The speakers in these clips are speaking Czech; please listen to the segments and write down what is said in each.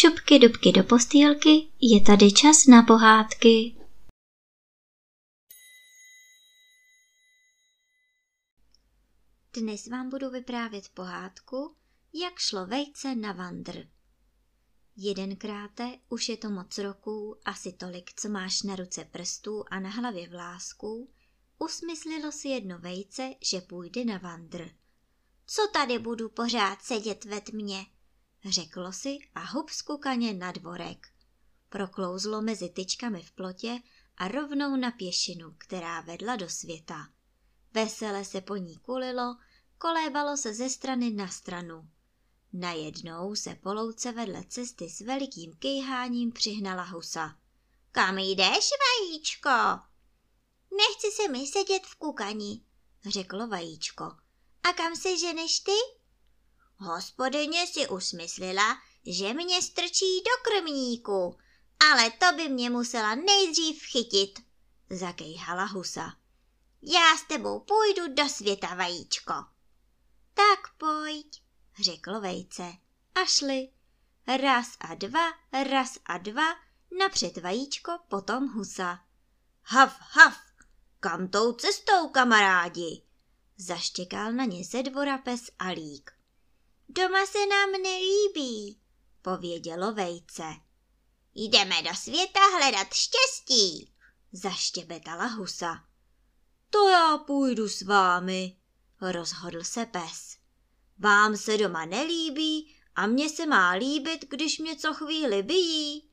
šupky dubky do postýlky, je tady čas na pohádky. Dnes vám budu vyprávět pohádku, jak šlo vejce na vandr. Jedenkráte, už je to moc roků, asi tolik, co máš na ruce prstů a na hlavě vlásků, usmyslilo si jedno vejce, že půjde na vandr. Co tady budu pořád sedět ve tmě? Řeklo si a hup skukaně na dvorek. Proklouzlo mezi tyčkami v plotě a rovnou na pěšinu, která vedla do světa. Vesele se po ní kulilo, kolébalo se ze strany na stranu. Najednou se po louce vedle cesty s velikým kejháním přihnala husa. Kam jdeš, vajíčko? Nechci se mi sedět v kukani, řeklo vajíčko. A kam se ženeš ty? Hospodyně si usmyslela, že mě strčí do krmníku, ale to by mě musela nejdřív chytit, zakejhala husa. Já s tebou půjdu do světa, vajíčko. Tak pojď, řekl vejce. A šli. Raz a dva, raz a dva, napřed vajíčko, potom husa. Hav, hav, kam tou cestou, kamarádi? Zaštěkal na ně ze dvora pes Alík. Doma se nám nelíbí, povědělo vejce. Jdeme do světa hledat štěstí, zaštěbetala husa. To já půjdu s vámi, rozhodl se pes. Vám se doma nelíbí a mně se má líbit, když mě co chvíli bijí.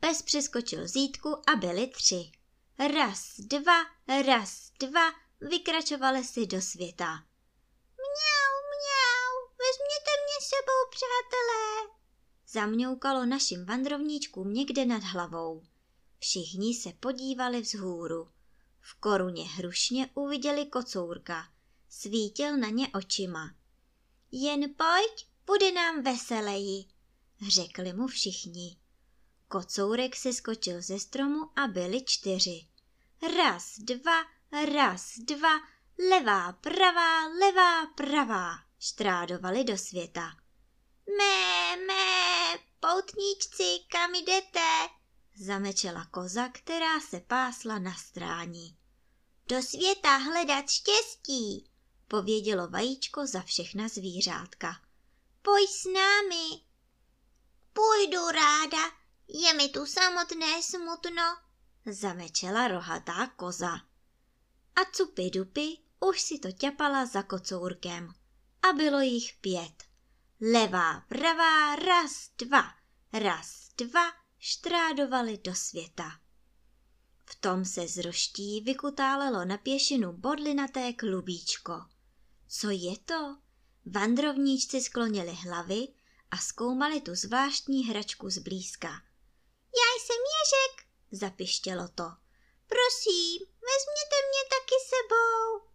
Pes přeskočil zítku a byli tři. Raz, dva, raz, dva, vykračovali si do světa. Mňau, mňau, vezměte mě sebou, přátelé. Zamňoukalo našim vandrovníčkům někde nad hlavou. Všichni se podívali vzhůru. V koruně hrušně uviděli kocourka. Svítil na ně očima. Jen pojď, bude nám veseleji, řekli mu všichni. Kocourek se skočil ze stromu a byli čtyři. Raz, dva, raz, dva, levá, pravá, levá, pravá, štrádovali do světa. Mé, mé, poutníčci, kam jdete? Zamečela koza, která se pásla na strání. Do světa hledat štěstí, povědělo vajíčko za všechna zvířátka. Pojď s námi. Půjdu ráda, je mi tu samotné smutno, zamečela rohatá koza. A cupy dupy už si to ťapala za kocourkem. A bylo jich pět. Levá, pravá, raz, dva, raz, dva, štrádovali do světa. V tom se z roští vykutálelo na pěšinu bodlinaté klubíčko. Co je to? Vandrovníčci sklonili hlavy a zkoumali tu zvláštní hračku zblízka. Já jsem Ježek, zapištělo to. Prosím, vezměte mě taky sebou.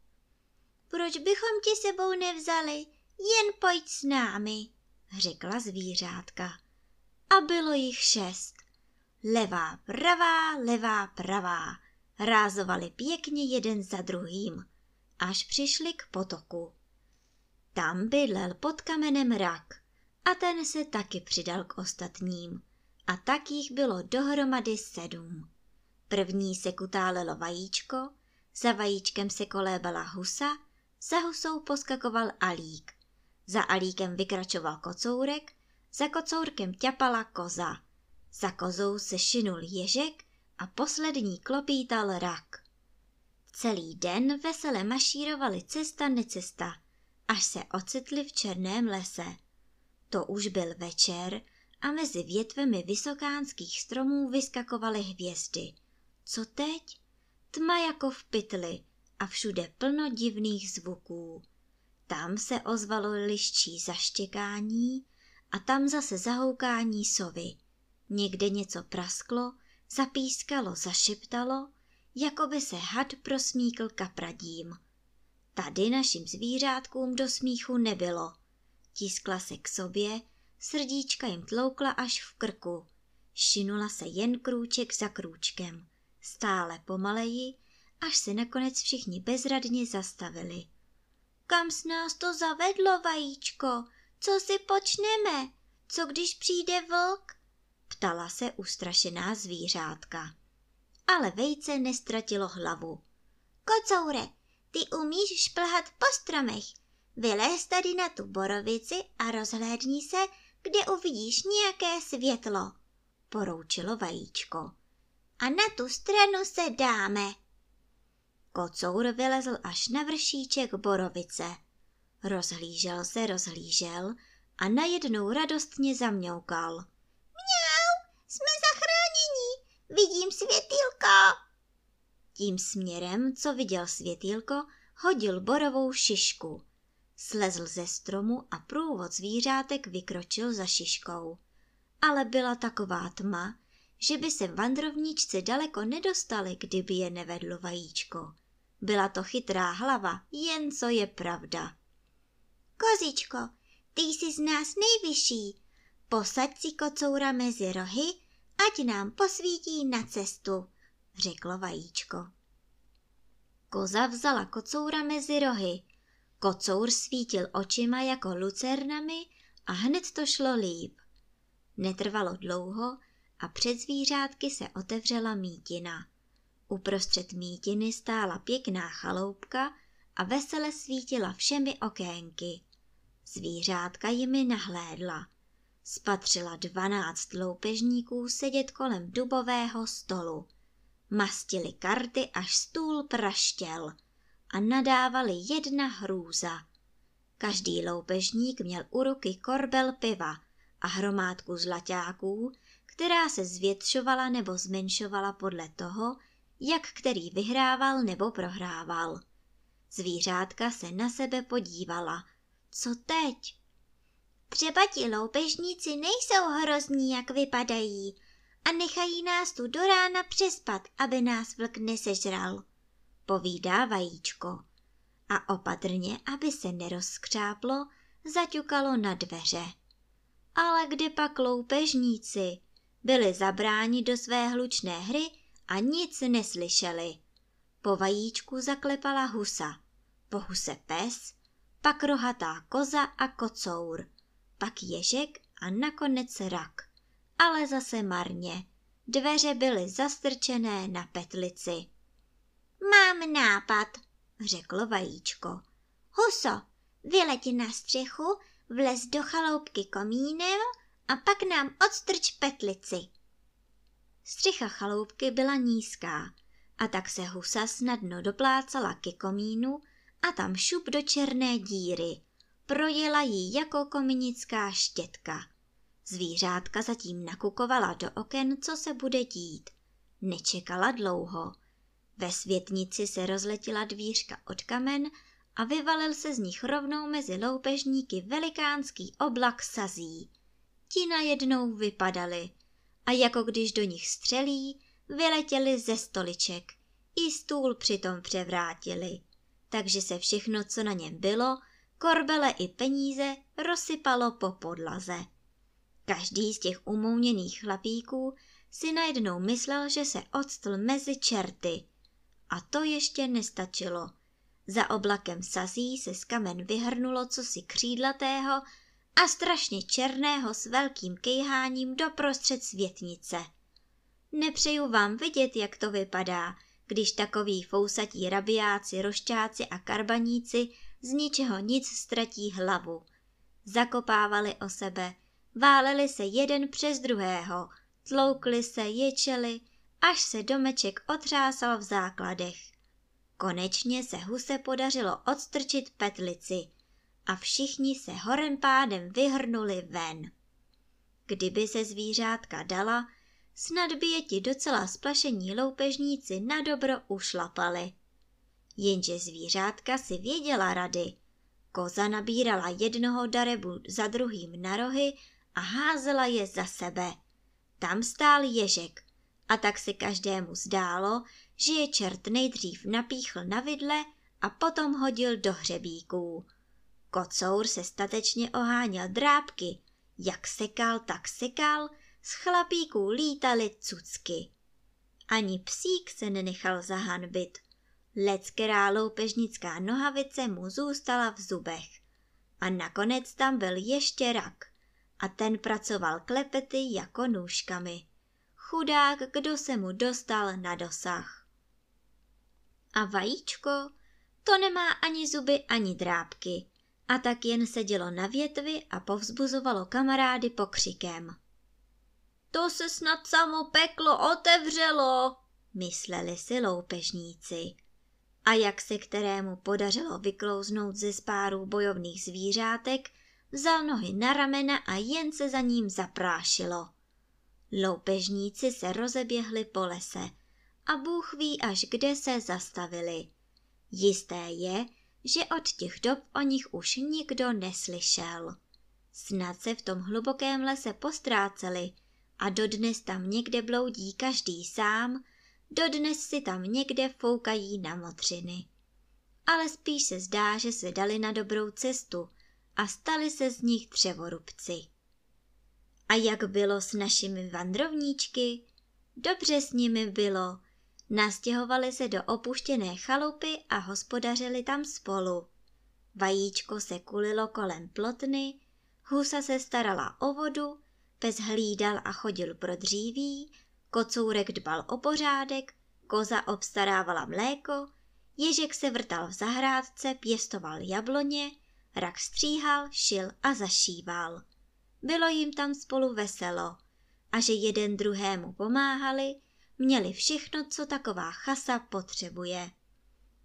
Proč bychom ti sebou nevzali? Jen pojď s námi, řekla zvířátka. A bylo jich šest. Levá, pravá, levá, pravá. Rázovali pěkně jeden za druhým až přišli k potoku. Tam bydlel pod kamenem rak a ten se taky přidal k ostatním. A tak jich bylo dohromady sedm. První se kutálelo vajíčko, za vajíčkem se kolébala husa, za husou poskakoval alík, za alíkem vykračoval kocourek, za kocourkem ťapala koza, za kozou se šinul ježek a poslední klopítal rak. Celý den vesele mašírovali cesta necesta, až se ocitli v černém lese. To už byl večer a mezi větvemi vysokánských stromů vyskakovaly hvězdy. Co teď? Tma jako v pytli a všude plno divných zvuků. Tam se ozvalo liščí zaštěkání a tam zase zahoukání sovy. Někde něco prasklo, zapískalo, zašeptalo jako by se had prosmíkl kapradím. Tady našim zvířátkům do smíchu nebylo. Tiskla se k sobě, srdíčka jim tloukla až v krku. Šinula se jen krůček za krůčkem, stále pomaleji, až se nakonec všichni bezradně zastavili. Kam s nás to zavedlo, vajíčko? Co si počneme? Co když přijde vlk? Ptala se ustrašená zvířátka. Ale vejce nestratilo hlavu. Kocoure, ty umíš šplhat po stromech. Vylez tady na tu borovici a rozhlédni se, kde uvidíš nějaké světlo, poroučilo vajíčko. A na tu stranu se dáme. Kocour vylezl až na vršíček borovice. Rozhlížel se, rozhlížel a najednou radostně zamňoukal. Mňau, jsme zachráněni, vidím světýlko. Tím směrem, co viděl světýlko, hodil borovou šišku. Slezl ze stromu a průvod zvířátek vykročil za šiškou. Ale byla taková tma, že by se vandrovníčci daleko nedostali, kdyby je nevedlo vajíčko. Byla to chytrá hlava, jen co je pravda. Kozičko, ty jsi z nás nejvyšší. Posaď si kocoura mezi rohy, ať nám posvítí na cestu, řeklo vajíčko. Koza vzala kocoura mezi rohy. Kocour svítil očima jako lucernami a hned to šlo líp. Netrvalo dlouho a před zvířátky se otevřela mítina. Uprostřed mítiny stála pěkná chaloupka a vesele svítila všemi okénky. Zvířátka jimi nahlédla. Spatřila dvanáct loupežníků sedět kolem dubového stolu. Mastili karty, až stůl praštěl a nadávali jedna hrůza. Každý loupežník měl u ruky korbel piva a hromádku zlaťáků, která se zvětšovala nebo zmenšovala podle toho, jak který vyhrával nebo prohrával. Zvířátka se na sebe podívala. Co teď? Třeba ti loupežníci nejsou hrozní, jak vypadají, a nechají nás tu do rána přespat, aby nás vlk nesežral, povídá vajíčko. A opatrně, aby se nerozkřáplo, zaťukalo na dveře. Ale kde pak loupežníci? Byli zabráni do své hlučné hry a nic neslyšeli. Po vajíčku zaklepala husa, po huse pes, pak rohatá koza a kocour, pak ježek a nakonec rak ale zase marně. Dveře byly zastrčené na petlici. Mám nápad, řeklo vajíčko. Huso, vyleti na střechu, vlez do chaloupky komínem a pak nám odstrč petlici. Střecha chaloupky byla nízká a tak se husa snadno doplácala ke komínu a tam šup do černé díry. Projela ji jako kominická štětka. Zvířátka zatím nakukovala do oken, co se bude dít. Nečekala dlouho. Ve světnici se rozletila dvířka od kamen a vyvalil se z nich rovnou mezi loupežníky velikánský oblak sazí. Ti najednou vypadali a jako když do nich střelí, vyletěli ze stoliček. I stůl přitom převrátili. Takže se všechno, co na něm bylo, korbele i peníze, rozsypalo po podlaze. Každý z těch umouněných chlapíků si najednou myslel, že se odstl mezi čerty. A to ještě nestačilo. Za oblakem sazí se z kamen vyhrnulo cosi křídlatého a strašně černého s velkým kejháním doprostřed světnice. Nepřeju vám vidět, jak to vypadá, když takoví fousatí rabiáci, rošťáci a karbaníci z ničeho nic ztratí hlavu. Zakopávali o sebe, Váleli se jeden přes druhého, tloukli se, ječeli, až se domeček otřásal v základech. Konečně se huse podařilo odstrčit petlici a všichni se horem pádem vyhrnuli ven. Kdyby se zvířátka dala, snad by je ti docela splašení loupežníci na dobro ušlapali. Jenže zvířátka si věděla rady. Koza nabírala jednoho darebu za druhým na rohy a házela je za sebe. Tam stál ježek a tak se každému zdálo, že je čert nejdřív napíchl na vidle a potom hodil do hřebíků. Kocour se statečně oháněl drábky, jak sekal, tak sekal, z chlapíků lítali cucky. Ani psík se nenechal zahanbit. Leckerá loupežnická nohavice mu zůstala v zubech. A nakonec tam byl ještě rak – a ten pracoval klepety jako nůžkami. Chudák, kdo se mu dostal na dosah. A vajíčko, to nemá ani zuby, ani drápky, a tak jen sedělo na větvi a povzbuzovalo kamarády pokřikem. To se snad samo peklo otevřelo, mysleli si loupežníci. A jak se kterému podařilo vyklouznout ze spáru bojovných zvířátek, vzal nohy na ramena a jen se za ním zaprášilo. Loupežníci se rozeběhli po lese a Bůh ví až kde se zastavili. Jisté je, že od těch dob o nich už nikdo neslyšel. Snad se v tom hlubokém lese postráceli a dodnes tam někde bloudí každý sám, dodnes si tam někde foukají na motřiny. Ale spíš se zdá, že se dali na dobrou cestu a stali se z nich dřevorubci. A jak bylo s našimi vandrovníčky? Dobře s nimi bylo. Nastěhovali se do opuštěné chalupy a hospodařili tam spolu. Vajíčko se kulilo kolem plotny, husa se starala o vodu, pes hlídal a chodil pro dříví, kocourek dbal o pořádek, koza obstarávala mléko, ježek se vrtal v zahrádce, pěstoval jabloně, rak stříhal, šil a zašíval. Bylo jim tam spolu veselo a že jeden druhému pomáhali, měli všechno, co taková chasa potřebuje.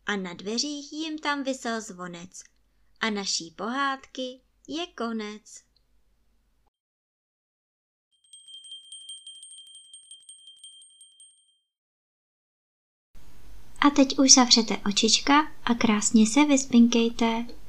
A na dveřích jim tam vysel zvonec a naší pohádky je konec. A teď už zavřete očička a krásně se vyspinkejte.